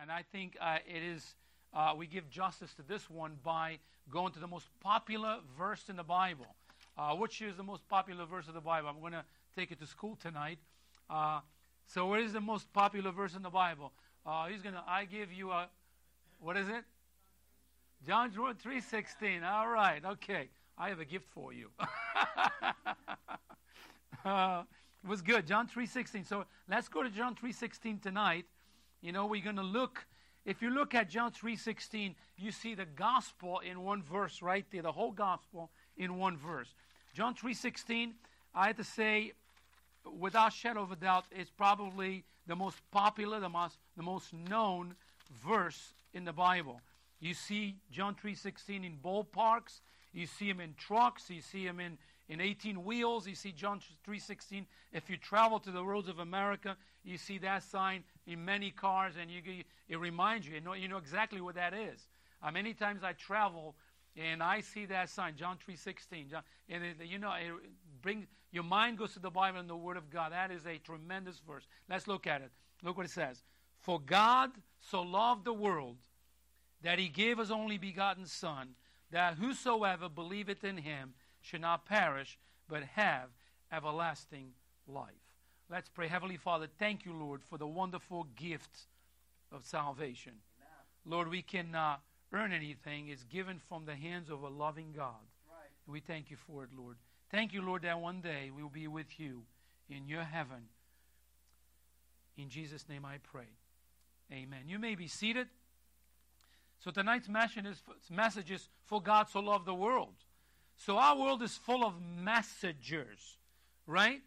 And I think uh, it is, uh, we give justice to this one by going to the most popular verse in the Bible. Uh, which is the most popular verse of the Bible? I'm going to take it to school tonight. Uh, so, what is the most popular verse in the Bible? Uh, he's going to, I give you a, what is it? John 3.16. All right, okay. I have a gift for you. uh, it was good. John 3.16. So let's go to John 3.16 tonight. You know, we're going to look. If you look at John 3.16, you see the gospel in one verse right there. The whole gospel in one verse. John 3.16, I have to say, without shadow of a doubt, is probably the most popular, the most, the most known verse in the Bible. You see John 3.16 in ballparks. You see him in trucks. You see him in, in 18 wheels. You see John 3.16. If you travel to the roads of America, you see that sign in many cars, and you, it reminds you. You know, you know exactly what that is. Uh, many times I travel, and I see that sign, John 3.16. John, and it, you know, it brings, your mind goes to the Bible and the Word of God. That is a tremendous verse. Let's look at it. Look what it says. For God so loved the world that he gave his only begotten Son, that whosoever believeth in him should not perish, but have everlasting life. Let's pray. Heavenly Father, thank you, Lord, for the wonderful gift of salvation. Amen. Lord, we cannot uh, earn anything. It's given from the hands of a loving God. Right. We thank you for it, Lord. Thank you, Lord, that one day we will be with you in your heaven. In Jesus' name I pray. Amen. You may be seated. So tonight's message is for God so loved the world. So our world is full of messengers, right?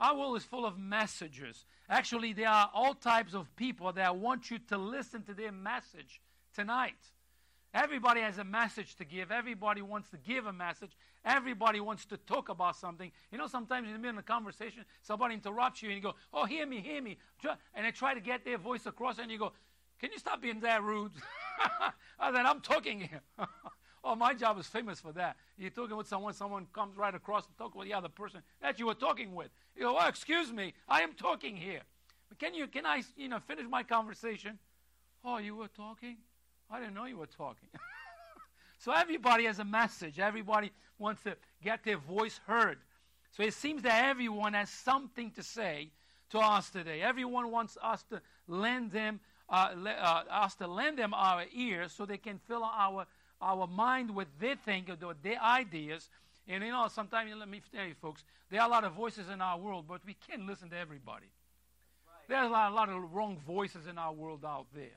Our world is full of messengers. Actually, there are all types of people that want you to listen to their message tonight. Everybody has a message to give. Everybody wants to give a message. Everybody wants to talk about something. You know, sometimes in the middle of a conversation, somebody interrupts you and you go, Oh, hear me, hear me. And they try to get their voice across, and you go, can you stop being that rude? I said, I'm talking here. oh, my job is famous for that. You're talking with someone, someone comes right across and talk with the other person that you were talking with. You go, oh, excuse me, I am talking here. But can you, can I, you know, finish my conversation? Oh, you were talking? I didn't know you were talking. so everybody has a message. Everybody wants to get their voice heard. So it seems that everyone has something to say to us today. Everyone wants us to lend them uh, uh, us to lend them our ears so they can fill our, our mind with their thinking, their ideas. And you know, sometimes, let me tell you, folks, there are a lot of voices in our world, but we can't listen to everybody. Right. There's a lot, a lot, of wrong voices in our world out there. Yep.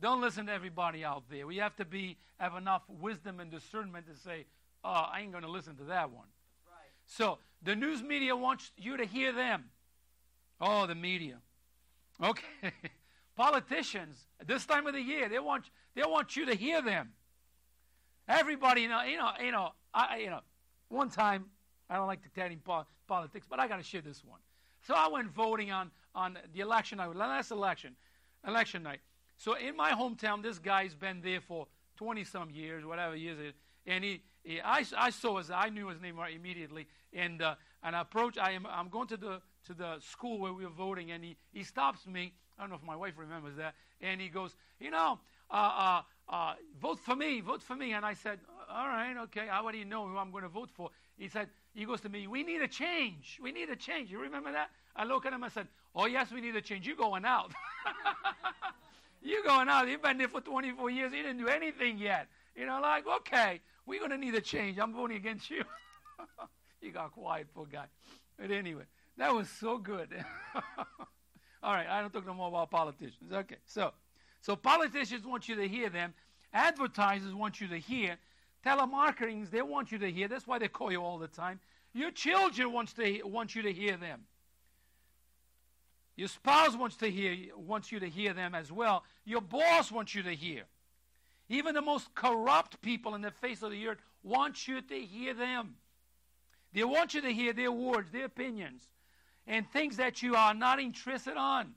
Don't listen to everybody out there. We have to be have enough wisdom and discernment to say, "Oh, I ain't going to listen to that one." Right. So the news media wants you to hear them. Oh, the media. Okay. Politicians, this time of the year, they want, they want you to hear them. Everybody, you know, you know, you know, I, you know, one time, I don't like you politics, but I got to share this one. So I went voting on, on the election night, last election, election night. So in my hometown, this guy's been there for 20 some years, whatever years it is. And he, he I, I saw his, I knew his name right immediately. And, uh, and I approached, I am, I'm going to the, to the school where we were voting, and he, he stops me I don't know if my wife remembers that. And he goes, you know, uh, uh, uh, vote for me, vote for me. And I said, all right, okay. How do you know who I'm going to vote for? He said, he goes to me, we need a change. We need a change. You remember that? I look at him and said, oh, yes, we need a change. You going out. you going out. You've been there for 24 years. You didn't do anything yet. You know, like, okay, we're going to need a change. I'm voting against you. he got quiet, poor guy. But anyway, that was so good. All right, I don't talk no more about politicians. Okay, so so politicians want you to hear them. Advertisers want you to hear. Telemarketings, they want you to hear. That's why they call you all the time. Your children wants to want you to hear them. Your spouse wants to hear wants you to hear them as well. Your boss wants you to hear. Even the most corrupt people in the face of the earth want you to hear them. They want you to hear their words, their opinions and things that you are not interested on.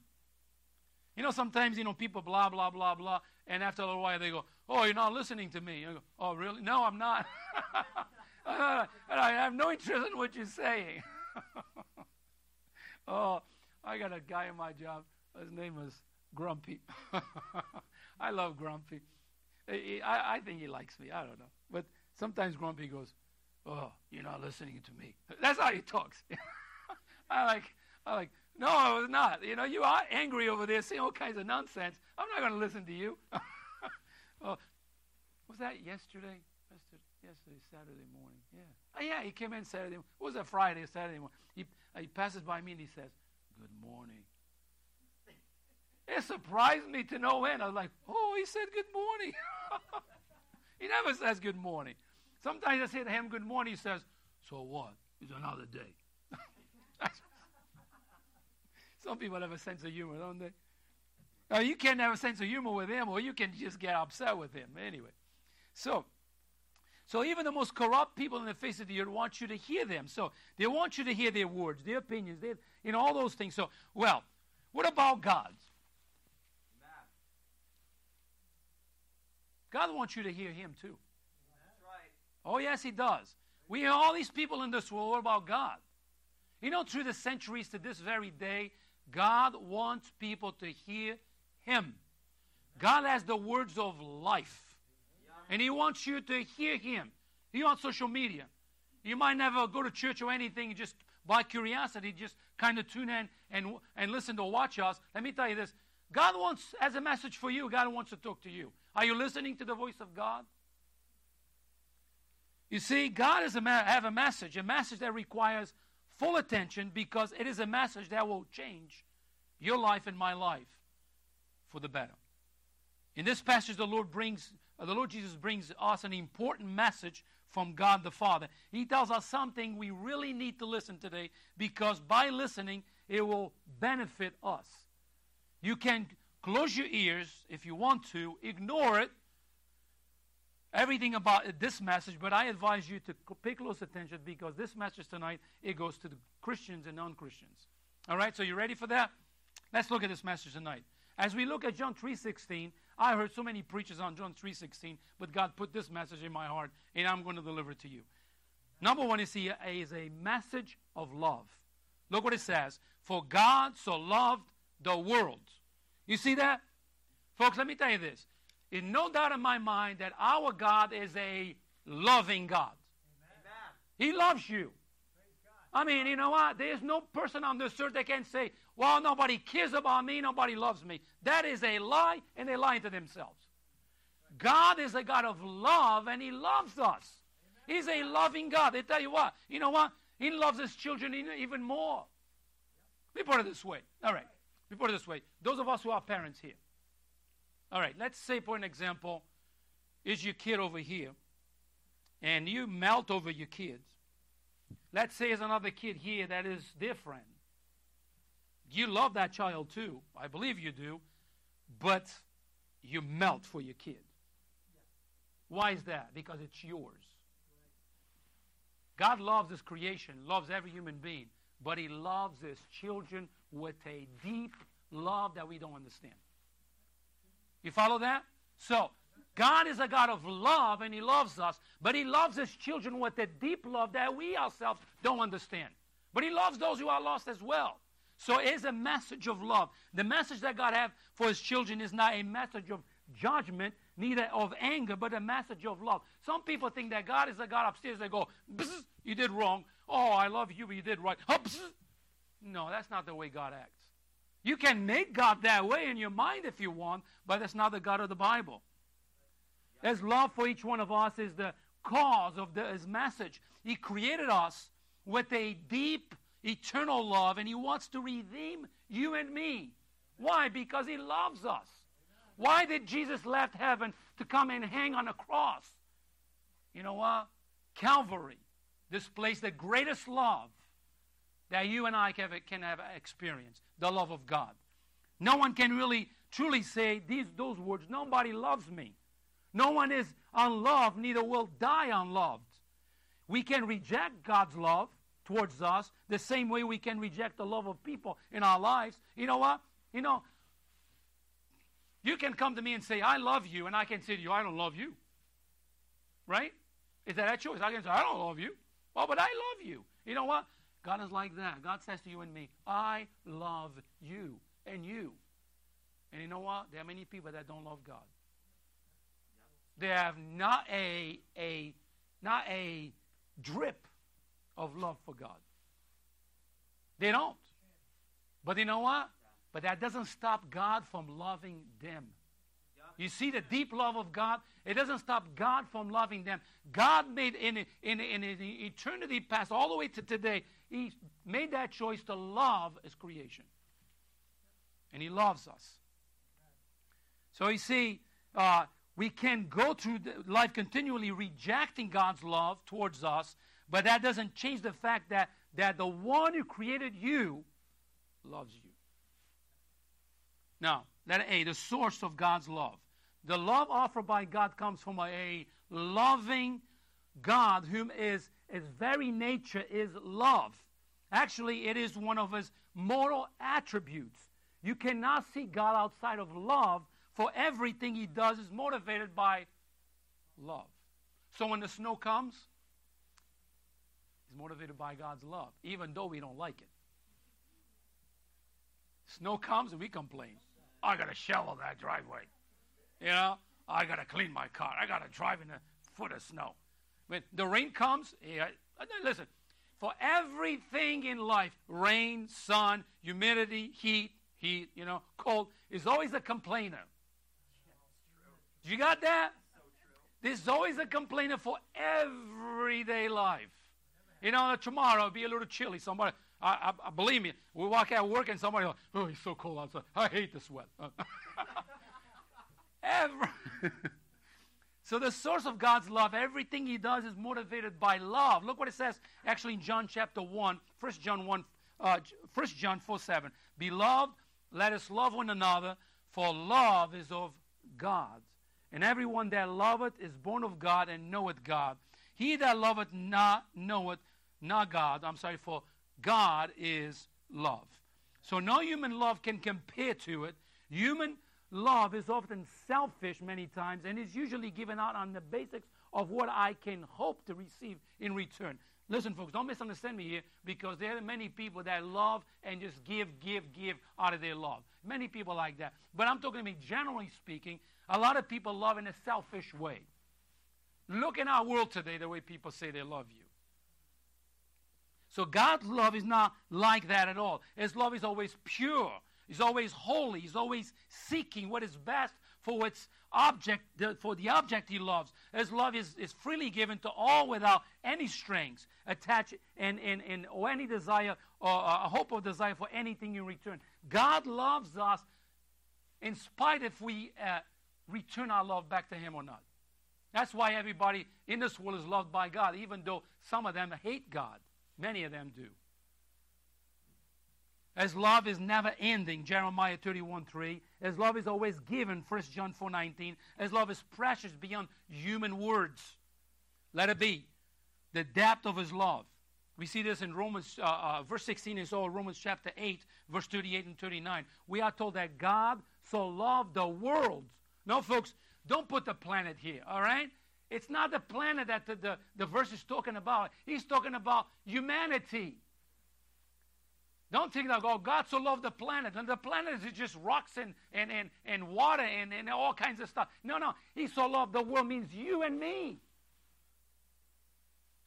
You know, sometimes, you know, people blah, blah, blah, blah, and after a little while they go, Oh, you're not listening to me. I Go, oh, really? No, I'm not. I have no interest in what you're saying. oh, I got a guy in my job. His name was Grumpy. I love Grumpy. I, I think he likes me. I don't know. But sometimes Grumpy goes, Oh, you're not listening to me. That's how he talks. I like, I like, no, I was not. You know, you are angry over there saying all kinds of nonsense. I'm not going to listen to you. oh, was that yesterday? Yesterday, yesterday, Saturday morning. Yeah. Oh, yeah, he came in Saturday. What was that Friday Saturday morning? He, uh, he passes by me and he says, Good morning. It surprised me to no end. I was like, Oh, he said good morning. he never says good morning. Sometimes I say to him, Good morning. He says, So what? It's another day. Some people have a sense of humor, don't they? Now, you can't have a sense of humor with him, or you can just get upset with him. Anyway, so, so even the most corrupt people in the face of the earth want you to hear them. So they want you to hear their words, their opinions, their, you know, all those things. So, well, what about God's? God wants you to hear Him too. Right. Oh, yes, He does. We hear all these people in this world. What about God? You know, through the centuries to this very day, God wants people to hear Him. God has the words of life. And He wants you to hear Him. He on social media. You might never go to church or anything, just by curiosity, just kind of tune in and, and listen to watch us. Let me tell you this God wants, as a message for you, God wants to talk to you. Are you listening to the voice of God? You see, God is a ma- have a message, a message that requires full attention because it is a message that will change your life and my life for the better. In this passage, the Lord brings, uh, the Lord Jesus brings us an important message from God the Father. He tells us something we really need to listen today because by listening, it will benefit us. You can close your ears if you want to, ignore it, everything about this message, but I advise you to pay close attention because this message tonight, it goes to the Christians and non-Christians. All right, so you ready for that? Let's look at this message tonight. As we look at John 3.16, I heard so many preachers on John 3.16, but God put this message in my heart, and I'm going to deliver it to you. Number one is, he, is a message of love. Look what it says. For God so loved the world. You see that? Folks, let me tell you this. There's no doubt in my mind that our God is a loving God. Amen. He loves you. I mean, you know what? There's no person on this earth that can say, well, nobody cares about me, nobody loves me. That is a lie, and they lie to themselves. God is a God of love, and He loves us. He's a loving God. They tell you what, you know what? He loves His children even more. Let me put it this way. All right. Let me put it this way. Those of us who are parents here, all right, let's say, for an example, is your kid over here, and you melt over your kids. Let's say there's another kid here that is different. You love that child too. I believe you do. But you melt for your kid. Why is that? Because it's yours. God loves his creation, loves every human being, but he loves his children with a deep love that we don't understand. You follow that? So, God is a God of love and He loves us, but He loves His children with a deep love that we ourselves don't understand. But He loves those who are lost as well. So it is a message of love. The message that God has for His children is not a message of judgment, neither of anger, but a message of love. Some people think that God is a God upstairs. They go, you did wrong. Oh, I love you, but you did right. No, that's not the way God acts. You can make God that way in your mind if you want, but that's not the God of the Bible. His love for each one of us is the cause of the, his message. He created us with a deep, eternal love, and he wants to redeem you and me. Why? Because he loves us. Why did Jesus left heaven to come and hang on a cross? You know what? Calvary displays the greatest love that you and I can have, experienced the love of God. No one can really truly say these, those words nobody loves me. No one is unloved, neither will die unloved. We can reject God's love towards us the same way we can reject the love of people in our lives. You know what? You know, you can come to me and say, I love you, and I can say to you, I don't love you. Right? Is that a choice? I can say, I don't love you. Well, but I love you. You know what? God is like that. God says to you and me, I love you and you. And you know what? There are many people that don't love God. They have not a a not a drip of love for God. They don't. But you know what? But that doesn't stop God from loving them. You see the deep love of God? It doesn't stop God from loving them. God made in, in, in, in eternity past, all the way to today, He made that choice to love His creation. And He loves us. So you see, uh, we can go through life continually rejecting God's love towards us, but that doesn't change the fact that, that the one who created you loves you. Now, letter A, the source of God's love. The love offered by God comes from a loving God, whom is his very nature is love. Actually, it is one of his moral attributes. You cannot see God outside of love, for everything he does is motivated by love. So when the snow comes, it's motivated by God's love, even though we don't like it. Snow comes and we complain. I got to shovel that driveway. You know, I got to clean my car. I got to drive in a foot of snow. When the rain comes, yeah, listen, for everything in life, rain, sun, humidity, heat, heat, you know, cold, is always a complainer. You got that? There's always a complainer for everyday life. You know, tomorrow it'll be a little chilly. Somebody, I, I, believe me, we walk out work and somebody, oh, it's so cold outside. I hate the sweat. Ever. so the source of God's love, everything He does is motivated by love. Look what it says actually in John chapter 1, 1 John 1, uh, 1 John 4 7. Beloved, let us love one another, for love is of God. And everyone that loveth is born of God and knoweth God. He that loveth not knoweth not God. I'm sorry, for God is love. So no human love can compare to it. Human love is often selfish many times and is usually given out on the basics of what I can hope to receive in return. Listen, folks, don't misunderstand me here because there are many people that love and just give, give, give out of their love. Many people like that. But I'm talking to me, generally speaking, a lot of people love in a selfish way. Look in our world today the way people say they love you. So God's love is not like that at all. His love is always pure. He's always holy. He's always seeking what is best for its object, for the object he loves. His love is, is freely given to all without any strings attached and, and, and or any desire or a hope of desire for anything in return. God loves us in spite if we uh, return our love back to him or not. That's why everybody in this world is loved by God, even though some of them hate God. Many of them do. As love is never ending, Jeremiah 31 3. As love is always given, 1 John 4 19. As love is precious beyond human words. Let it be. The depth of his love. We see this in Romans, uh, uh, verse 16 is all Romans chapter 8, verse 38 and 39. We are told that God so loved the world. No, folks, don't put the planet here, all right? It's not the planet that the, the, the verse is talking about. He's talking about humanity. Don't think that, oh, God so loved the planet. And the planet is just rocks and, and, and, and water and, and all kinds of stuff. No, no. He so loved the world means you and me.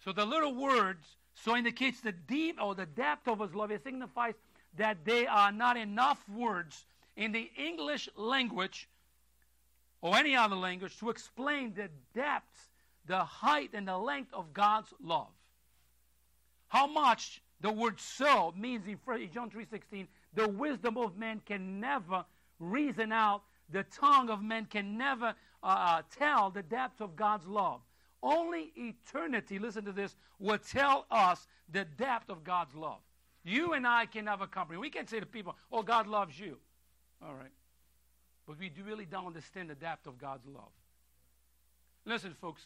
So the little words so indicates the deep or the depth of his love. It signifies that there are not enough words in the English language or any other language to explain the depth, the height, and the length of God's love. How much the word so means in John 3.16, the wisdom of man can never reason out, the tongue of man can never uh, uh, tell the depth of God's love. Only eternity, listen to this, will tell us the depth of God's love. You and I can never comprehend. We can say to people, oh, God loves you. All right but we really don't understand the depth of God's love. Listen, folks,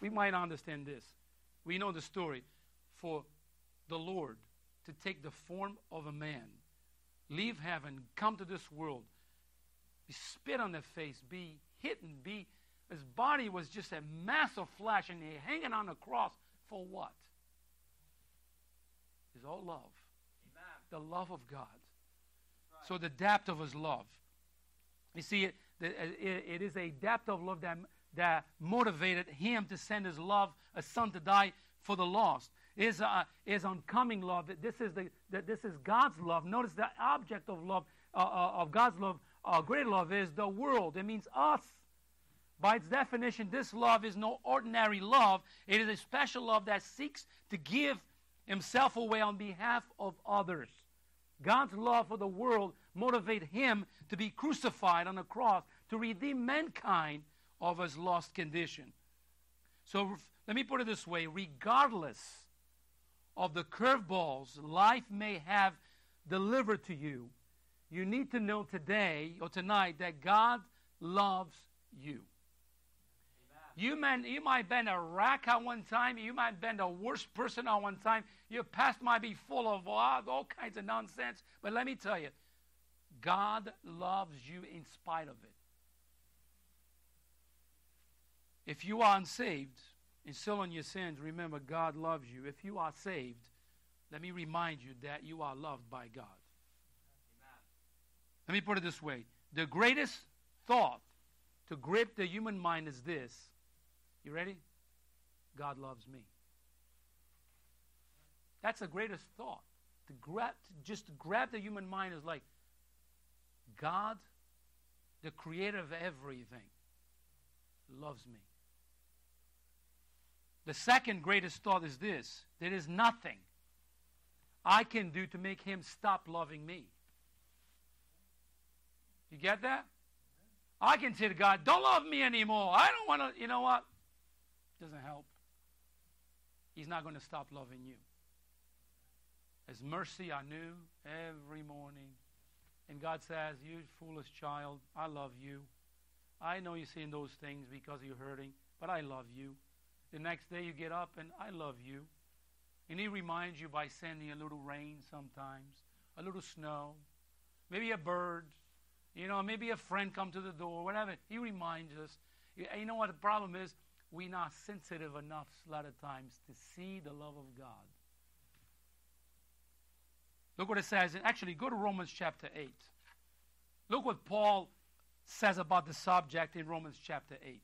we might understand this. We know the story. For the Lord to take the form of a man, leave heaven, come to this world, be spit on the face, be hidden, be his body was just a mass of flesh, and he hanging on the cross for what? Is all love. Amen. The love of God. Right. So the depth of his love. You see, it, it is a depth of love that, that motivated him to send his love, a son to die for the lost. Is uh, is oncoming love. This is the, that this is God's love. Notice the object of love uh, uh, of God's love, uh, great love, is the world. It means us. By its definition, this love is no ordinary love. It is a special love that seeks to give himself away on behalf of others. God's love for the world motivated him to be crucified on a cross to redeem mankind of his lost condition. So let me put it this way regardless of the curveballs life may have delivered to you, you need to know today or tonight that God loves you. You, man, you might have been a wreck at one time. You might have been the worst person at one time. Your past might be full of all, all kinds of nonsense. But let me tell you, God loves you in spite of it. If you are unsaved and still in your sins, remember God loves you. If you are saved, let me remind you that you are loved by God. Amen. Let me put it this way the greatest thought to grip the human mind is this. You ready? God loves me. That's the greatest thought. To grab, just to grab the human mind is like, God, the creator of everything, loves me. The second greatest thought is this there is nothing I can do to make him stop loving me. You get that? I can say to God, don't love me anymore. I don't want to, you know what? Doesn't help. He's not going to stop loving you. His mercy I new every morning. And God says, You foolish child, I love you. I know you're saying those things because you're hurting, but I love you. The next day you get up and I love you. And He reminds you by sending a little rain sometimes, a little snow, maybe a bird, you know, maybe a friend come to the door, whatever. He reminds us. You know what the problem is? We're not sensitive enough a lot of times to see the love of God. Look what it says. Actually, go to Romans chapter 8. Look what Paul says about the subject in Romans chapter 8.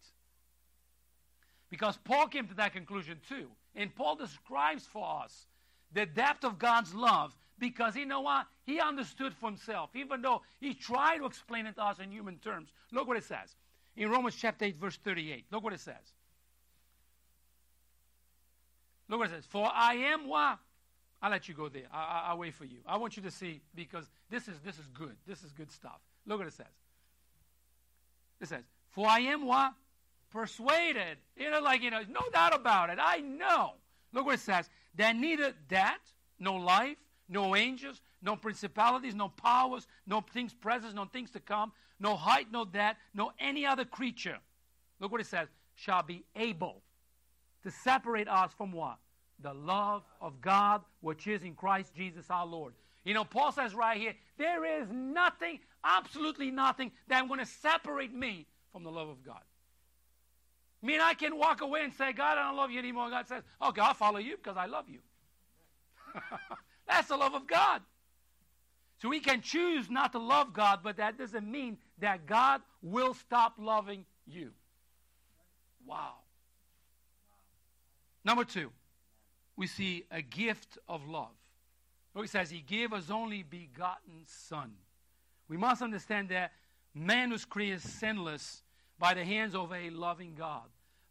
Because Paul came to that conclusion too. And Paul describes for us the depth of God's love because you know what? He understood for himself, even though he tried to explain it to us in human terms. Look what it says in Romans chapter 8, verse 38. Look what it says. Look what it says. For I am what? I'll let you go there. I, will wait for you. I want you to see because this is this is good. This is good stuff. Look what it says. It says, "For I am what persuaded." You know, like you know, no doubt about it. I know. Look what it says. That neither that, no life, no angels, no principalities, no powers, no things present, no things to come, no height, no depth, no any other creature. Look what it says. Shall be able to separate us from what? the love of God which is in Christ Jesus our Lord. You know, Paul says right here, there is nothing, absolutely nothing, that's going to separate me from the love of God. I mean, I can walk away and say, God, I don't love you anymore. God says, okay, I'll follow you because I love you. That's the love of God. So we can choose not to love God, but that doesn't mean that God will stop loving you. Wow. Number two, we see a gift of love. It says, He gave His only begotten Son. We must understand that man was created sinless by the hands of a loving God.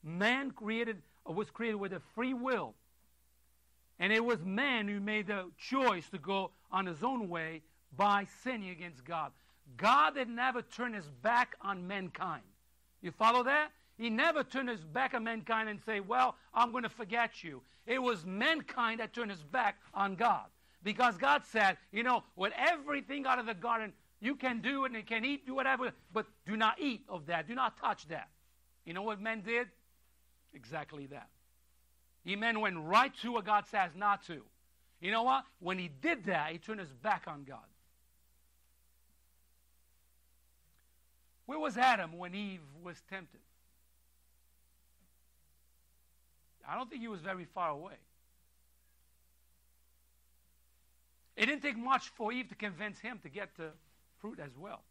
Man created uh, was created with a free will. And it was man who made the choice to go on his own way by sinning against God. God had never turned his back on mankind. You follow that? He never turned his back on mankind and say, Well, I'm going to forget you. It was mankind that turned his back on God. Because God said, you know, with everything out of the garden, you can do it and you can eat, do whatever, but do not eat of that. Do not touch that. You know what men did? Exactly that. He men went right to what God says not to. You know what? When he did that, he turned his back on God. Where was Adam when Eve was tempted? I don't think he was very far away. It didn't take much for Eve to convince him to get the fruit as well.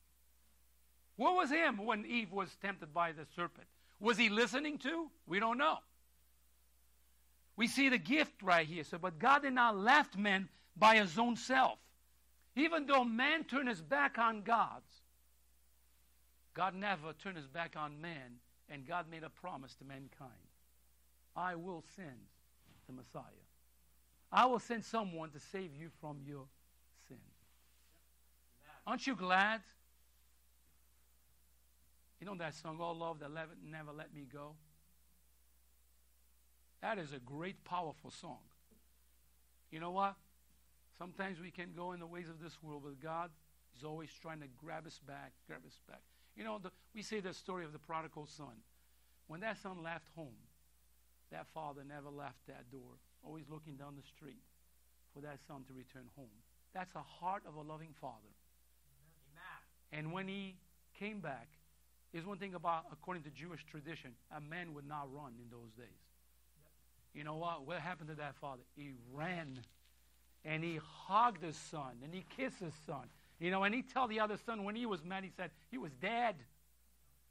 What was him when Eve was tempted by the serpent? Was he listening to? We don't know. We see the gift right here. So, but God did not left man by his own self. Even though man turned his back on God, God never turned his back on man, and God made a promise to mankind. I will send the Messiah. I will send someone to save you from your. Aren't you glad? You know that song, All Love That Never Let Me Go? That is a great, powerful song. You know what? Sometimes we can go in the ways of this world, but God is always trying to grab us back, grab us back. You know, the, we say the story of the prodigal son. When that son left home, that father never left that door, always looking down the street for that son to return home. That's the heart of a loving father. And when he came back, there's one thing about, according to Jewish tradition, a man would not run in those days. Yep. You know what? What happened to that father? He ran and he hugged his son and he kissed his son. You know, and he tell the other son when he was mad, he said he was dead.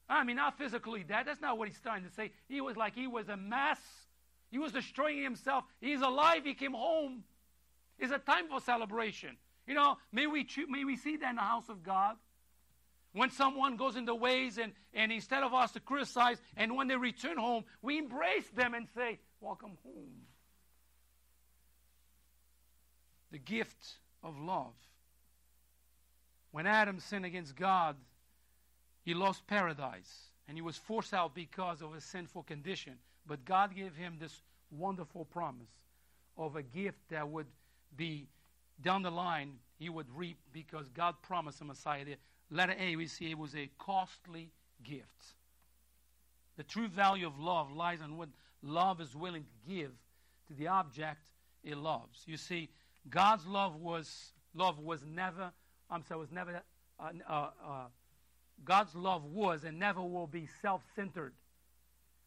I mean, not physically dead. That's not what he's trying to say. He was like he was a mess. He was destroying himself. He's alive. He came home. It's a time for celebration. You know, may we, may we see that in the house of God. When someone goes in the ways and, and instead of us to criticize, and when they return home, we embrace them and say, Welcome home. The gift of love. When Adam sinned against God, he lost paradise and he was forced out because of a sinful condition. But God gave him this wonderful promise of a gift that would be down the line he would reap because God promised a Messiah. Letter A, we see it was a costly gift. The true value of love lies in what love is willing to give to the object it loves. You see, God's love was love was never I'm sorry, was never, uh, uh, uh, God's love was and never will be self centered.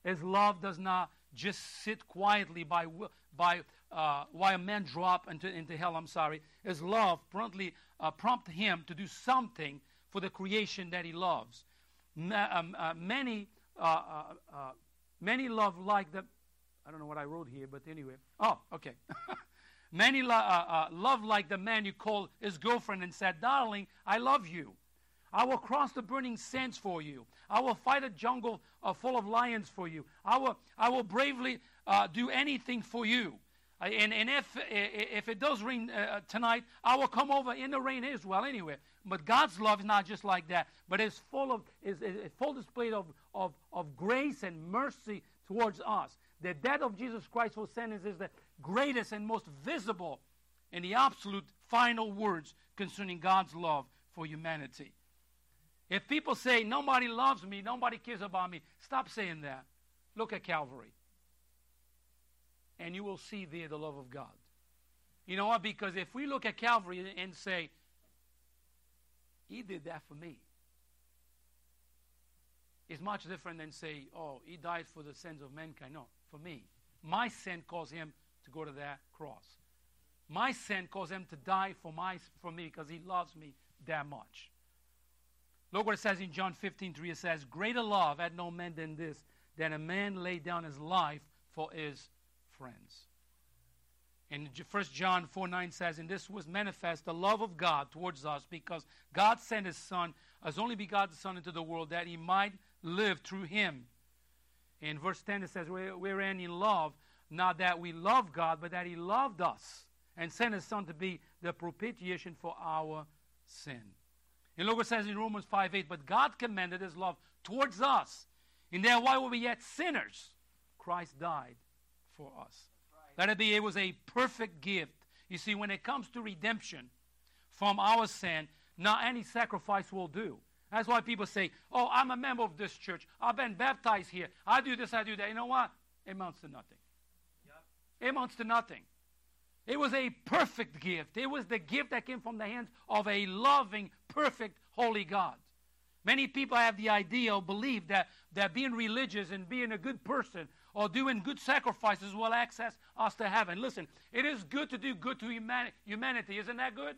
His love does not just sit quietly by, by uh, a man drop into, into hell. I'm sorry. His love promptly uh, prompt him to do something for the creation that he loves. Um, uh, many, many love like the. I don't know what I wrote here, but anyway. Oh, okay. Many lo- uh, uh, love like the man you called his girlfriend and said, Darling, I love you. I will cross the burning sands for you. I will fight a jungle uh, full of lions for you. I will, I will bravely uh, do anything for you. Uh, and, and if, if it does rain uh, tonight, I will come over in the rain as well anyway. But God's love is not just like that, but it's full of is, is full display of, of, of grace and mercy towards us. The death of Jesus Christ for sinners is the greatest and most visible and the absolute final words concerning God's love for humanity. If people say, nobody loves me, nobody cares about me, stop saying that. Look at Calvary. And you will see there the love of God. You know what? Because if we look at Calvary and say, He did that for me, it's much different than say, oh, He died for the sins of mankind. No, for me. My sin caused Him to go to that cross. My sin caused him to die for, my, for me because he loves me that much. Look what it says in John 15 3. It says, Greater love had no man than this, than a man laid down his life for his friends. And 1 John 4 9 says, And this was manifest the love of God towards us, because God sent his Son, as only begotten Son, into the world, that he might live through him. In verse 10 it says, Wherein in love not that we love God, but that He loved us and sent His Son to be the propitiation for our sin. And look what it says in Romans 5 8, but God commended His love towards us, in that while we were yet sinners, Christ died for us. Let it be, it was a perfect gift. You see, when it comes to redemption from our sin, not any sacrifice will do. That's why people say, Oh, I'm a member of this church. I've been baptized here. I do this, I do that. You know what? It amounts to nothing. It amounts to nothing. It was a perfect gift. It was the gift that came from the hands of a loving, perfect, holy God. Many people have the idea or believe that, that being religious and being a good person or doing good sacrifices will access us to heaven. Listen, it is good to do good to humanity. Isn't that good?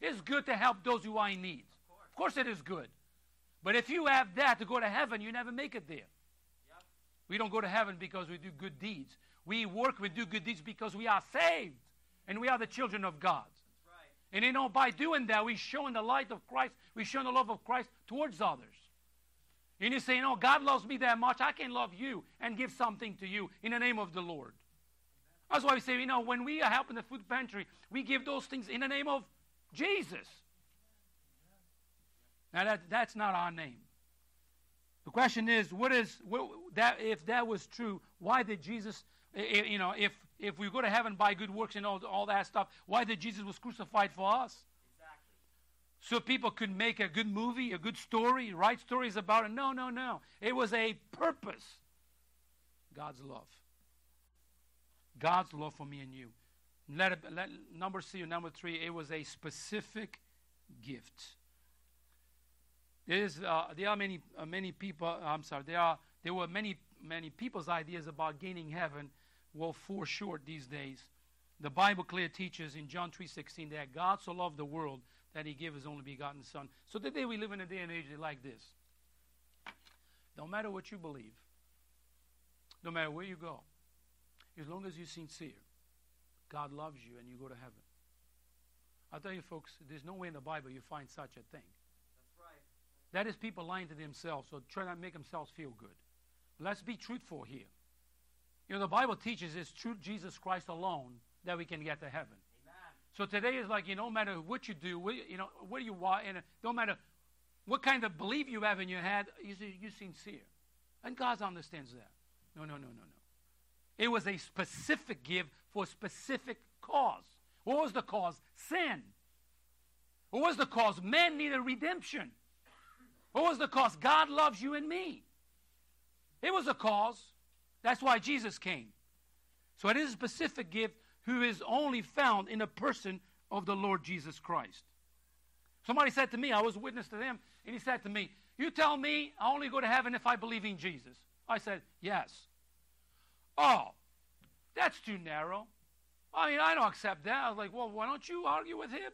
It's good to help those who are in need. Of course, it is good. But if you have that to go to heaven, you never make it there. We don't go to heaven because we do good deeds. We work, we do good deeds because we are saved and we are the children of God. And you know, by doing that, we're showing the light of Christ, we're showing the love of Christ towards others. And you say, you oh, know, God loves me that much, I can love you and give something to you in the name of the Lord. That's why we say, you know, when we are helping the food pantry, we give those things in the name of Jesus. Now that, that's not our name. The question is, what is what, that? If that was true, why did Jesus? You know, if if we go to heaven by good works and all, all that stuff, why did Jesus was crucified for us? So people could make a good movie, a good story, write stories about it. No, no, no. It was a purpose. God's love. God's love for me and you. Let, let number C or number three, it was a specific gift. There is, uh, there are many, uh, many people. I'm sorry. There are, there were many, many people's ideas about gaining heaven will fall short these days. The Bible clearly teaches in John 3:16 that God so loved the world that He gave His only begotten Son. So today we live in a day and age like this. No matter what you believe, no matter where you go, as long as you're sincere, God loves you and you go to heaven. I'll tell you, folks, there's no way in the Bible you find such a thing. That's right. That is people lying to themselves, so try not to make themselves feel good. Let's be truthful here. You know, the Bible teaches it's through Jesus Christ alone that we can get to heaven. So today is like, you know, no matter what you do, what, you know, what do you want, and no matter what kind of belief you have in your head, you you're sincere. And God understands that. No, no, no, no, no. It was a specific gift for a specific cause. What was the cause? Sin. What was the cause? Men needed redemption. What was the cause? God loves you and me. It was a cause. That's why Jesus came. So it is a specific gift who is only found in a person of the Lord Jesus Christ. Somebody said to me, I was a witness to them, and he said to me, You tell me I only go to heaven if I believe in Jesus. I said, Yes. Oh, that's too narrow. I mean, I don't accept that. I was like, Well, why don't you argue with him?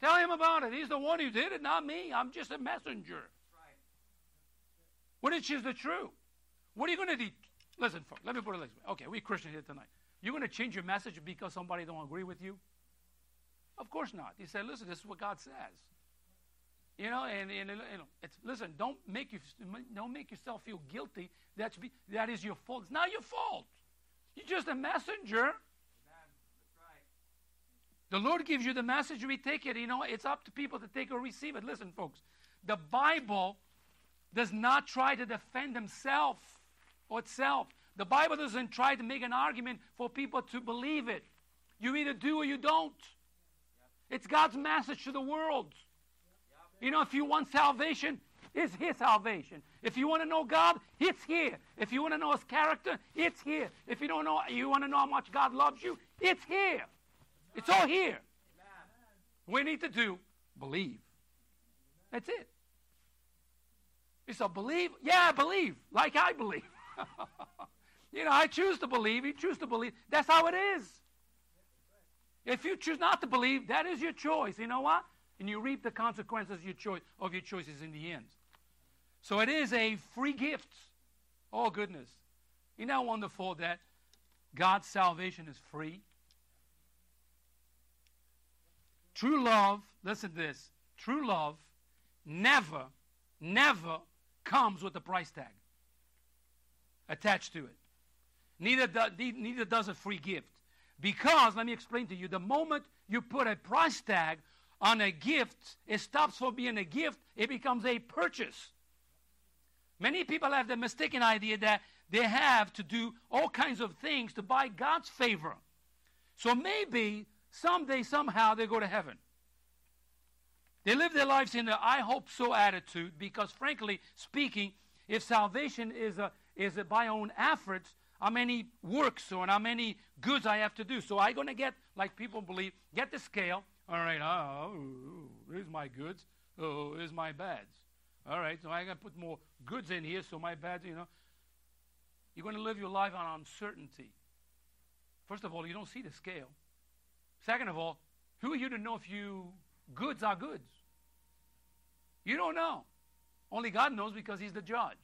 Tell him about it. He's the one who did it, not me. I'm just a messenger. Right. What is the truth? What are you going to do? Listen, folks, let me put it this way. Okay, we Christians here tonight. You're going to change your message because somebody don't agree with you? Of course not. He said, listen, this is what God says. You know, and, and it's, listen, don't make you don't make yourself feel guilty. That's be, that is your fault. It's not your fault. You're just a messenger. Right. The Lord gives you the message. We take it. You know, it's up to people to take or receive it. Listen, folks, the Bible does not try to defend himself or itself. The Bible doesn't try to make an argument for people to believe it. You either do or you don't. It's God's message to the world. You know, if you want salvation, it's His salvation. If you want to know God, it's here. If you want to know His character, it's here. If you don't know, you want to know how much God loves you, it's here. It's all here. We need to do believe. That's it. You said, believe? Yeah, I believe, like I believe. you know, I choose to believe. You choose to believe. That's how it is. If you choose not to believe, that is your choice. You know what? And you reap the consequences of your, choice, of your choices in the end. So it is a free gift. Oh, goodness. Isn't that wonderful that God's salvation is free? True love, listen to this. True love never, never comes with a price tag attached to it. Neither, do, neither does a free gift. Because, let me explain to you, the moment you put a price tag on a gift, it stops from being a gift, it becomes a purchase. Many people have the mistaken idea that they have to do all kinds of things to buy God's favor. So maybe someday, somehow, they go to heaven. They live their lives in the I hope so attitude because, frankly speaking, if salvation is, a, is a by own efforts, how many works or how many goods I have to do. So I'm going to get, like people believe, get the scale. All right, uh, oh, here's my goods. Oh, here's my bads. All right, so I got to put more goods in here so my bads, you know. You're going to live your life on uncertainty. First of all, you don't see the scale. Second of all, who are you to know if you goods are goods? You don't know. Only God knows because He's the judge.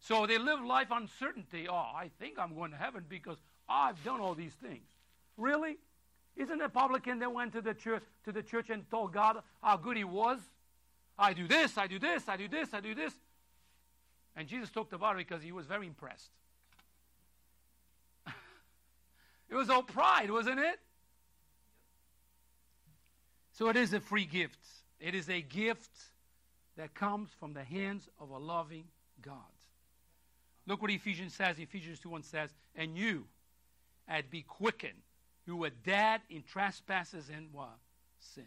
So they live life uncertainty. Oh, I think I'm going to heaven because I've done all these things. Really? Isn't a publican that went to the church to the church and told God how good he was? I do this, I do this, I do this, I do this. And Jesus talked about it because he was very impressed. it was all pride, wasn't it? So it is a free gift. It is a gift that comes from the hands of a loving God. Look what Ephesians says. Ephesians 2 1 says, And you had be quickened, who were dead in trespasses and what? Sins.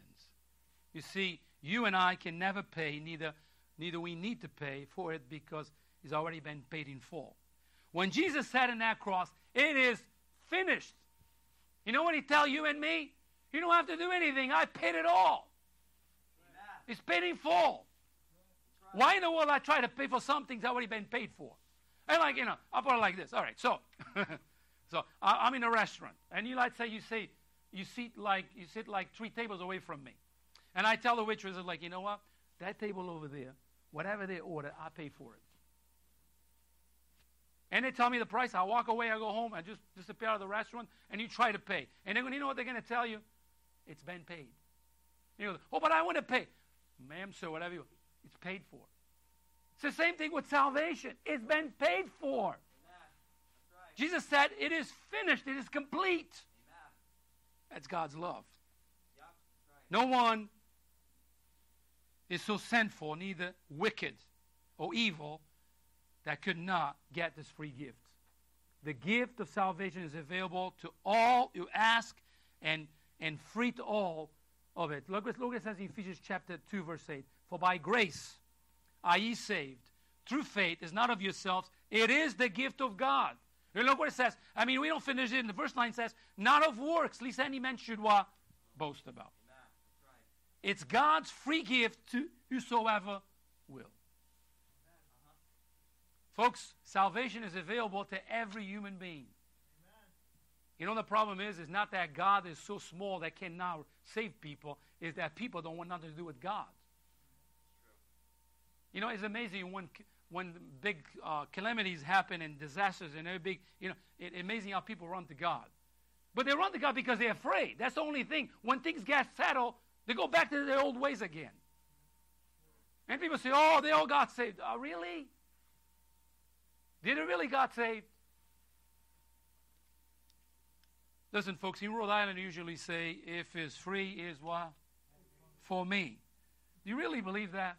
You see, you and I can never pay, neither, neither we need to pay for it because it's already been paid in full. When Jesus said in that cross, it is finished. You know what he tell you and me? You don't have to do anything. I paid it all. It's paid in full. Why in the world I try to pay for something that's already been paid for? And like, you know, I'll put it like this. All right, so so I, I'm in a restaurant, and you like say you say you sit like you sit like three tables away from me. And I tell the waitress, like, you know what? That table over there, whatever they order, I pay for it. And they tell me the price. I walk away, I go home, I just disappear out of the restaurant, and you try to pay. And then you know what they're going to tell you? It's been paid. You know, oh, but I want to pay. Ma'am, sir, whatever you it's paid for. It's the same thing with salvation. It's been paid for. Right. Jesus said, It is finished, it is complete. Amen. That's God's love. Yep. That's right. No one is so sinful, neither wicked or evil, that could not get this free gift. The gift of salvation is available to all who ask and, and free to all of it. Look, what- look what it says in Ephesians chapter 2, verse 8. For by grace ye saved through faith, is not of yourselves, it is the gift of God. And look what it says. I mean, we don't finish it. In the verse 9 says, not of works, lest any man should what? Boast about. Right. It's God's free gift to whosoever will. Folks, salvation is available to every human being. You know the problem is, is not that God is so small that cannot save people, is that people don't want nothing to do with God. You know, it's amazing when when big uh, calamities happen and disasters and every big, you know, it's amazing how people run to God. But they run to God because they're afraid. That's the only thing. When things get settled, they go back to their old ways again. And people say, oh, they all got saved. Oh, really? Did it really got saved? Listen, folks, in Rhode Island, usually say, if it's free, is what? For me. Do you really believe that?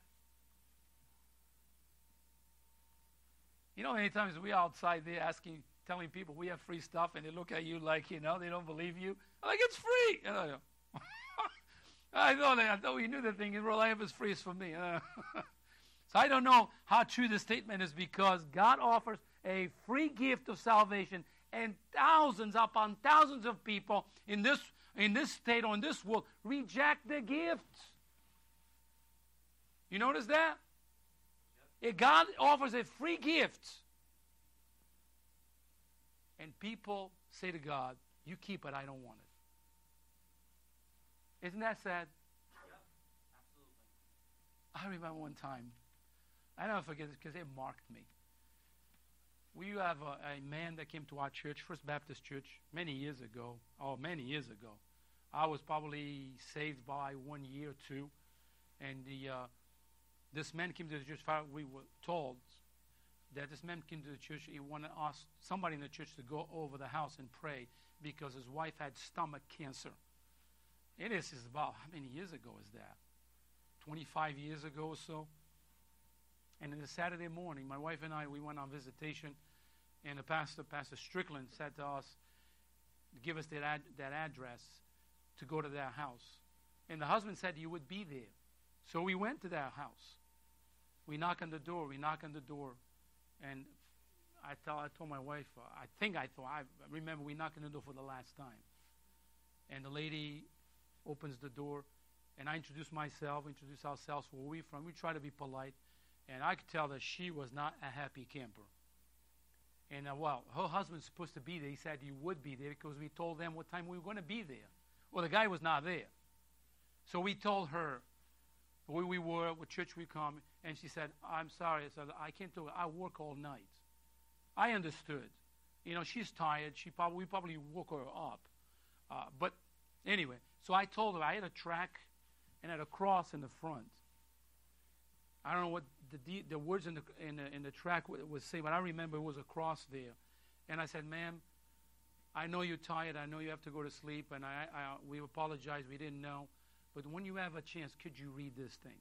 You know, many times we outside there asking, telling people we have free stuff, and they look at you like, you know, they don't believe you. I'm like, it's free. I, thought I thought we knew the thing in Rhode Island was free is for me. So I don't know how true the statement is because God offers a free gift of salvation, and thousands upon thousands of people in this in this state or in this world reject the gift. You notice that? If God offers a free gift, and people say to God, "You keep it, I don't want it." Isn't that sad? Absolutely. I remember one time, I never forget this because it marked me. We have a, a man that came to our church, First Baptist Church, many years ago. Oh, many years ago. I was probably saved by one year or two, and the uh, this man came to the church. We were told that this man came to the church. He wanted us, somebody in the church, to go over the house and pray because his wife had stomach cancer. It is about how many years ago is that? 25 years ago or so. And then the Saturday morning, my wife and I, we went on visitation, and the pastor, Pastor Strickland, said to us, give us that, ad, that address to go to their house. And the husband said he would be there. So we went to their house. We knock on the door, we knock on the door, and I, tell, I told my wife, uh, I think I thought, I remember we knocked on the door for the last time. And the lady opens the door, and I introduce myself, introduce ourselves, where we from. We try to be polite, and I could tell that she was not a happy camper. And uh, well, her husband's supposed to be there. He said he would be there because we told them what time we were going to be there. Well, the guy was not there, so we told her, where we were, what church we come, and she said, I'm sorry. I said, I can't do it. I work all night. I understood. You know, she's tired. She probably, we probably woke her up. Uh, but anyway, so I told her I had a track and had a cross in the front. I don't know what the, the words in the, in the, in the track was saying, but I remember it was a cross there. And I said, ma'am, I know you're tired. I know you have to go to sleep. And I, I, we apologize. We didn't know. But when you have a chance, could you read this thing?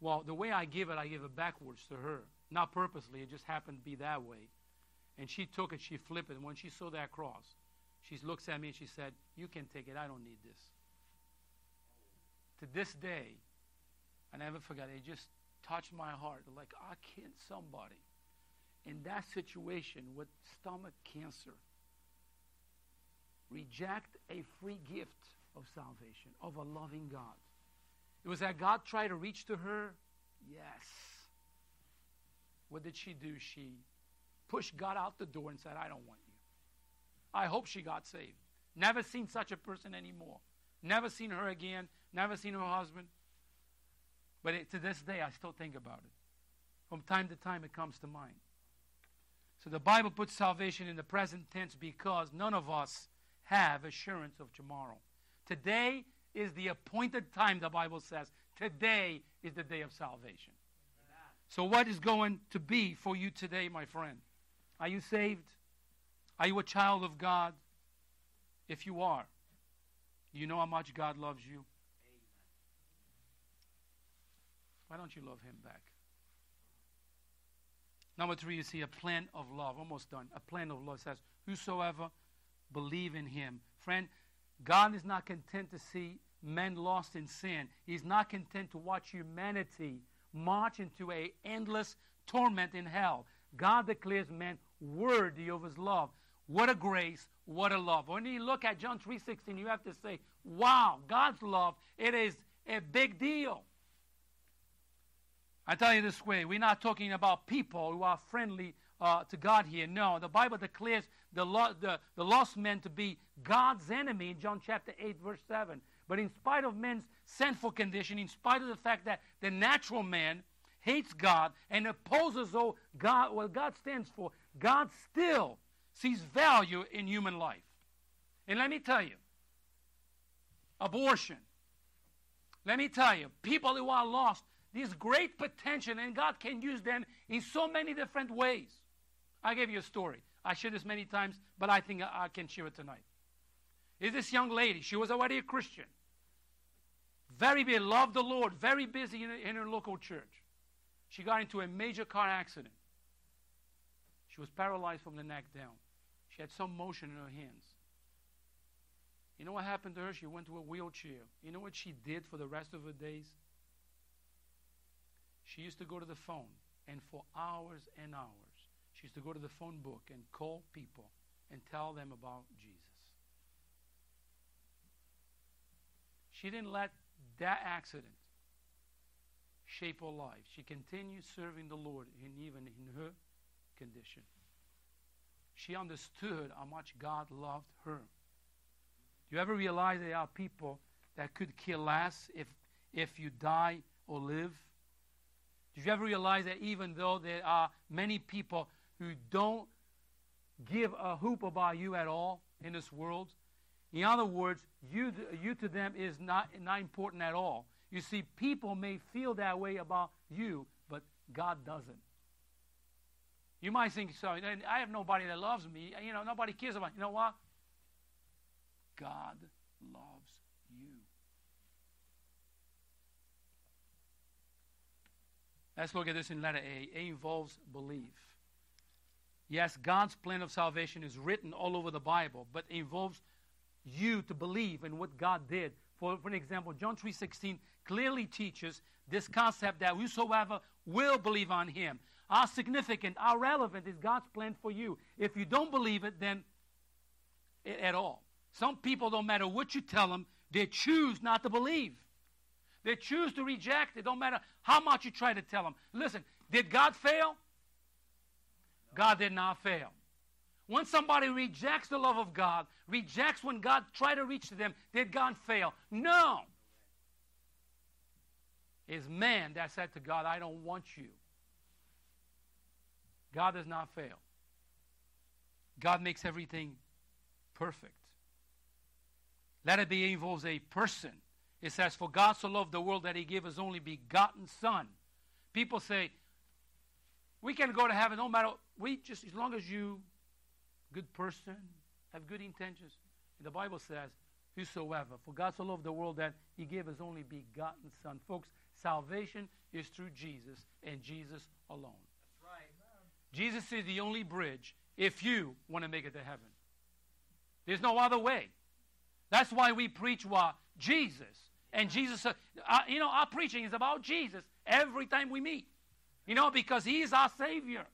Well, the way I give it, I give it backwards to her. Not purposely. It just happened to be that way. And she took it. She flipped it. And when she saw that cross, she looks at me and she said, You can take it. I don't need this. To this day, I never forget it. It just touched my heart. Like, I can't somebody in that situation with stomach cancer reject a free gift of salvation, of a loving God. It was that God tried to reach to her? Yes. What did she do? She pushed God out the door and said, I don't want you. I hope she got saved. Never seen such a person anymore. Never seen her again. Never seen her husband. But it, to this day, I still think about it. From time to time, it comes to mind. So the Bible puts salvation in the present tense because none of us have assurance of tomorrow. Today is the appointed time, the Bible says. Today is the day of salvation. So, what is going to be for you today, my friend? Are you saved? Are you a child of God? If you are, you know how much God loves you? Why don't you love Him back? Number three, you see a plan of love. Almost done. A plan of love says, Whosoever believe in Him. Friend, God is not content to see men lost in sin. He's not content to watch humanity march into a endless torment in hell. God declares men worthy of his love. What a grace, what a love. When you look at John 3:16, you have to say, "Wow, God's love, it is a big deal." I tell you this way, we're not talking about people who are friendly uh, to God here. No, the Bible declares the, lo- the, the lost men to be God's enemy in John chapter 8, verse 7. But in spite of men's sinful condition, in spite of the fact that the natural man hates God and opposes oh, God, what God stands for, God still sees value in human life. And let me tell you, abortion. Let me tell you, people who are lost, there's great potential, and God can use them in so many different ways. I'll give you a story. I shared this many times, but I think I, can share it tonight. Is this young lady? She was already a Christian. Very busy, loved the Lord, very busy in, in her local church. She got into a major car accident. She was paralyzed from the neck down. She had some motion in her hands. You know what happened to her? She went to a wheelchair. You know what she did for the rest of her days? She used to go to the phone, and for hours and hours, she used to go to the phone book and call people and tell them about Jesus. She didn't let that accident shape her life. She continued serving the Lord in even in her condition. She understood how much God loved her. Do you ever realize there are people that could care less if if you die or live? Did you ever realize that even though there are many people who don't give a hoop about you at all in this world, in other words, you, you to them is not, not important at all. You see, people may feel that way about you, but God doesn't. You might think, so I have nobody that loves me. You know, nobody cares about me. You know what? God loves you. Let's look at this in letter A. A involves belief. Yes, God's plan of salvation is written all over the Bible, but involves you to believe in what God did. For, for an example, John 3.16 clearly teaches this concept that whosoever will believe on him. How significant, how relevant is God's plan for you? If you don't believe it, then it, at all. Some people, don't matter what you tell them, they choose not to believe. They choose to reject it. Don't matter how much you try to tell them. Listen, did God fail? God did not fail. When somebody rejects the love of God, rejects when God tried to reach to them, did God fail? No. It's man that said to God, I don't want you. God does not fail. God makes everything perfect. Let it be involves a person. It says, For God so loved the world that he gave his only begotten Son. People say, We can go to heaven no matter we just as long as you good person, have good intentions. The Bible says, Whosoever, for God so loved the world that he gave his only begotten Son. Folks, salvation is through Jesus and Jesus alone. That's right. Jesus is the only bridge if you want to make it to heaven. There's no other way. That's why we preach what? Jesus. And Jesus, uh, uh, you know, our preaching is about Jesus every time we meet. You know, because He is our Savior.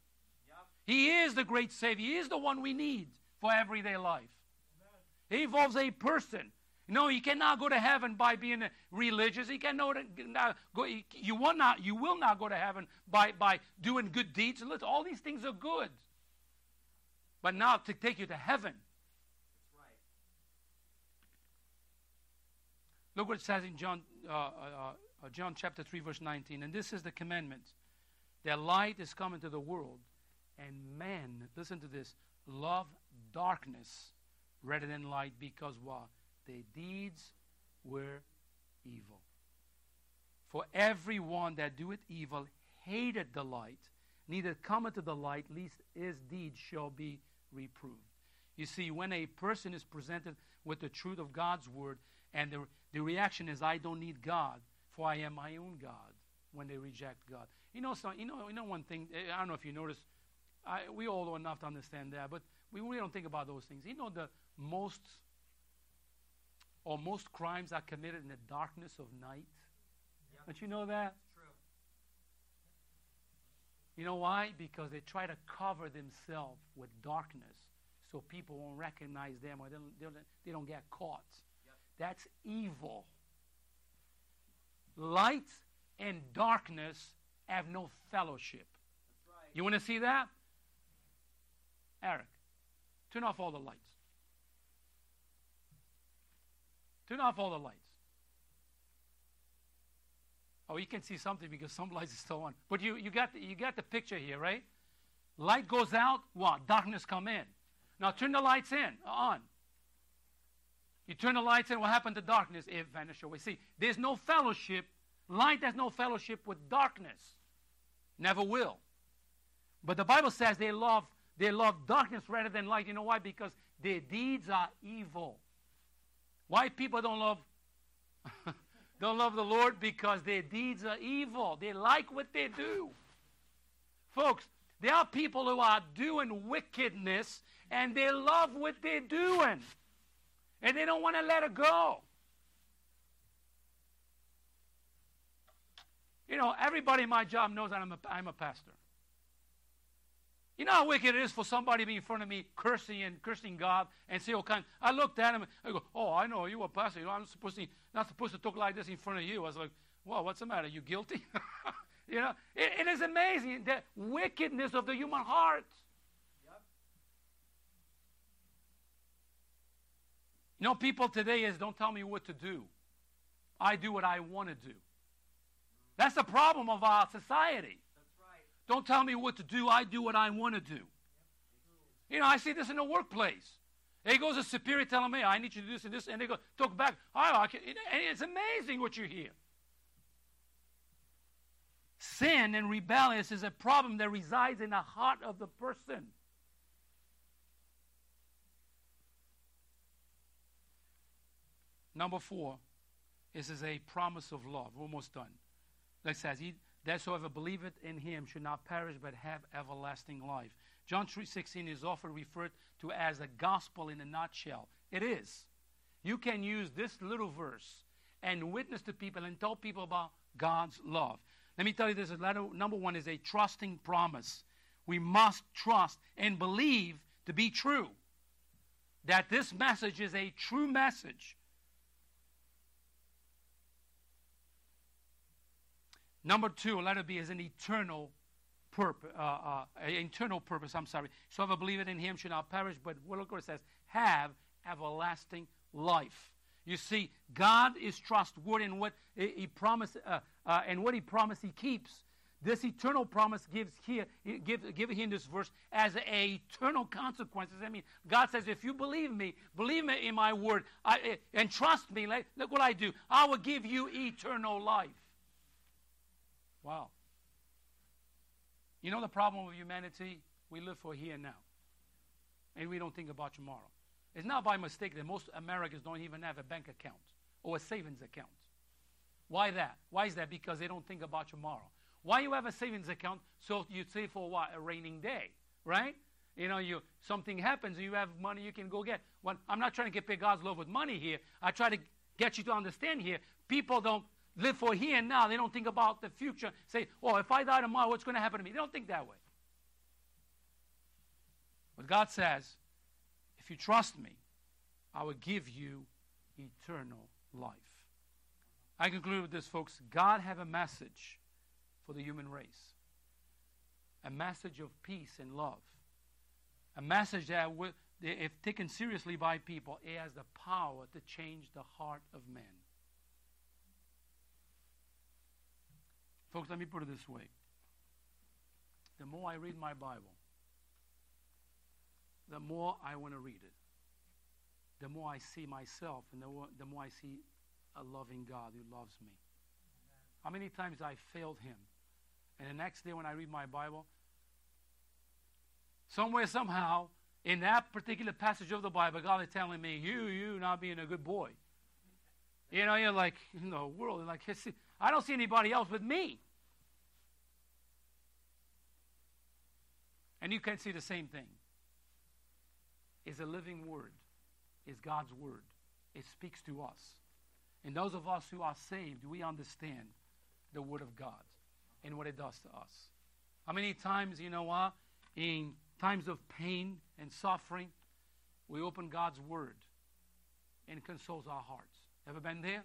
He is the great Savior. He is the one we need for everyday life. He involves a person. No, he cannot go to heaven by being religious. He cannot go. You will not. You will not go to heaven by by doing good deeds. All these things are good, but not to take you to heaven. Right. Look what it says in John, uh, uh, uh, John chapter 3, verse 19. And this is the commandment that light is coming to the world, and man, listen to this, love darkness rather than light because what? Their deeds were evil. For everyone that doeth evil hated the light, neither cometh to the light, lest his deeds shall be reproved. You see, when a person is presented with the truth of God's word, and the, the reaction is, I don't need God, for I am my own God, when they reject God. You know, so, you know, you know one thing, eh, I don't know if you notice, I, we all know enough to understand that, but we really don't think about those things. You know, the most or most crimes are committed in the darkness of night. Yep. Don't you know that? True. You know why? Because they try to cover themselves with darkness so people won't recognize them or they don't, they don't, they don't get caught. Yep. That's evil. Light and darkness have no fellowship. That's right. You want to see that? Eric, turn off all the lights. Turn off all the lights. Oh, you can see something because some lights are still on. But you, you, got the, you got the picture here, right? Light goes out, what? Darkness come in. Now turn the lights in, on. You turn the lights in, what happened to darkness? It vanished away. See, there's no fellowship. Light has no fellowship with darkness. Never will. But the Bible says they love they love darkness rather than light. You know why? Because their deeds are evil. Why people don't love don't love the Lord? Because their deeds are evil. They like what they do. Folks, there are people who are doing wickedness and they love what they're doing. And they don't want to let it go. You know, everybody in my job knows that I'm a, I'm a pastor. You know how wicked it is for somebody to be in front of me cursing and cursing God and say all kinds. I looked at him. I go, "Oh, I know you a pastor. You know, I'm supposed to not supposed to talk like this in front of you." I was like, "Well, what's the matter? You guilty?" you know, it, it is amazing the wickedness of the human heart. Yep. You know, people today is don't tell me what to do. I do what I want to do. That's the problem of our society. Don't tell me what to do. I do what I want to do. You know, I see this in the workplace. There goes a superior telling me, I need you to do this and this, and they go, talk back. Oh, it's amazing what you hear. Sin and rebellious is a problem that resides in the heart of the person. Number four, this is a promise of love. We're almost done. Like says, he, Whosoever believeth in him should not perish but have everlasting life. John 3.16 is often referred to as a gospel in a nutshell. It is. You can use this little verse and witness to people and tell people about God's love. Let me tell you this. Letter, number one is a trusting promise. We must trust and believe to be true. That this message is a true message. Number two, let it be as an eternal purpose, uh, uh, internal purpose. I'm sorry. So I believe in Him, should not perish, but look what it says: have everlasting life. You see, God is trustworthy in what He promised, uh, uh, and what He promised, He keeps. This eternal promise gives here, give, give here in this verse as a eternal consequences. I mean, God says, if you believe me, believe me in my word, I, and trust me, like, look what I do. I will give you eternal life. Wow. You know the problem with humanity? We live for here and now. And we don't think about tomorrow. It's not by mistake that most Americans don't even have a bank account or a savings account. Why that? Why is that? Because they don't think about tomorrow. Why you have a savings account? So you save for what? A raining day, right? You know, you something happens, you have money you can go get. Well, I'm not trying to get God's love with money here. I try to get you to understand here. People don't live for here and now. They don't think about the future. Say, oh, if I die tomorrow, what's going to happen to me? They don't think that way. But God says, if you trust me, I will give you eternal life. I conclude with this, folks. God have a message for the human race. A message of peace and love. A message that, if taken seriously by people, it has the power to change the heart of man. Folks, let me put it this way. The more I read my Bible, the more I want to read it. The more I see myself, and the more, the more I see a loving God who loves me. How many times I failed Him, and the next day when I read my Bible, somewhere, somehow, in that particular passage of the Bible, God is telling me, you, you not being a good boy. You know, you're like, in the world, like, I don't see anybody else but me. And you can see the same thing. Is a living word, is God's word. It speaks to us. And those of us who are saved, we understand the word of God and what it does to us. How many times, you know what, in times of pain and suffering, we open God's word and consoles our hearts. Ever been there?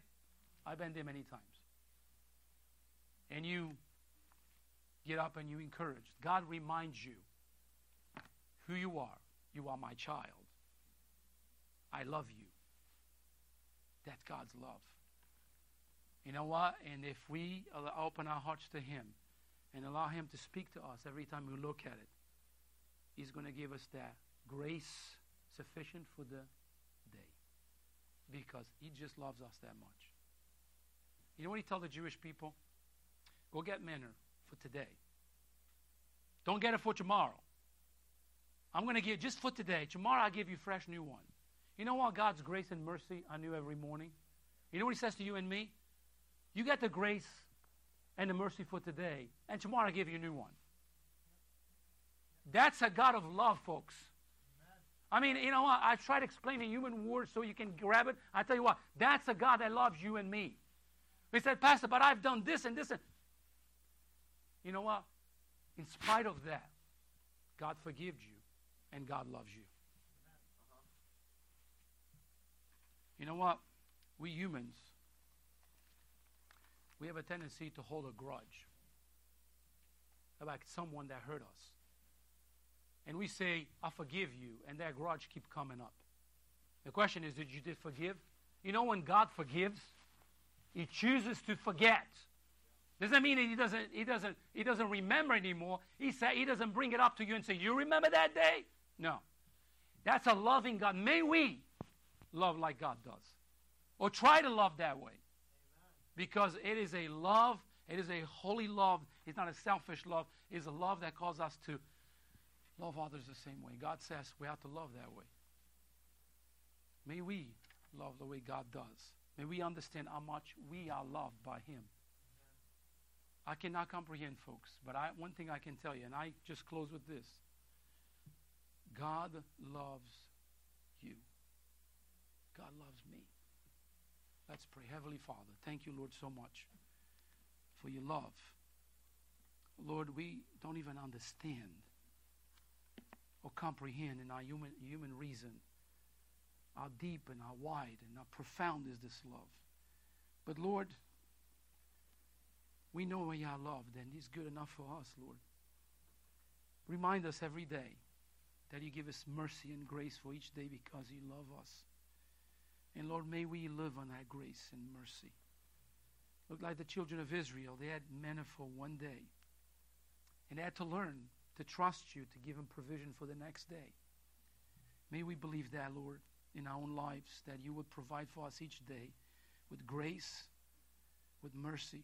I've been there many times. And you get up and you encourage. God reminds you who you are. You are my child. I love you. That's God's love. You know what? And if we open our hearts to Him and allow Him to speak to us every time we look at it, He's going to give us that grace sufficient for the day because He just loves us that much. You know what He told the Jewish people? Go get manna for today. Don't get it for tomorrow. I'm going to give just for today. Tomorrow I'll give you fresh new one. You know what? God's grace and mercy I knew every morning. You know what He says to you and me? You get the grace and the mercy for today, and tomorrow I give you a new one. That's a God of love, folks. I mean, you know what? I try to explain in human words so you can grab it. I tell you what, that's a God that loves you and me. He said, Pastor, but I've done this and this. And... You know what? In spite of that, God forgives you and God loves you. You know what? We humans, we have a tendency to hold a grudge about someone that hurt us. And we say, I forgive you, and that grudge keep coming up. The question is, did you did forgive? You know when God forgives, He chooses to forget. Doesn't mean he doesn't, he doesn't, he doesn't remember anymore. He said he doesn't bring it up to you and say, You remember that day? No. That's a loving God. May we love like God does. Or try to love that way. Because it is a love, it is a holy love. It's not a selfish love. It's a love that calls us to love others the same way. God says we have to love that way. May we love the way God does. May we understand how much we are loved by Him. I cannot comprehend, folks, but I, one thing I can tell you, and I just close with this God loves you. God loves me. Let's pray. Heavenly Father, thank you, Lord, so much for your love. Lord, we don't even understand or comprehend in our human, human reason how deep and how wide and how profound is this love. But Lord, we know we are loved, and it's good enough for us, Lord. Remind us every day that you give us mercy and grace for each day because you love us. And Lord, may we live on that grace and mercy. Look like the children of Israel. They had manna for one day. And they had to learn to trust you to give them provision for the next day. May we believe that, Lord, in our own lives, that you would provide for us each day with grace, with mercy.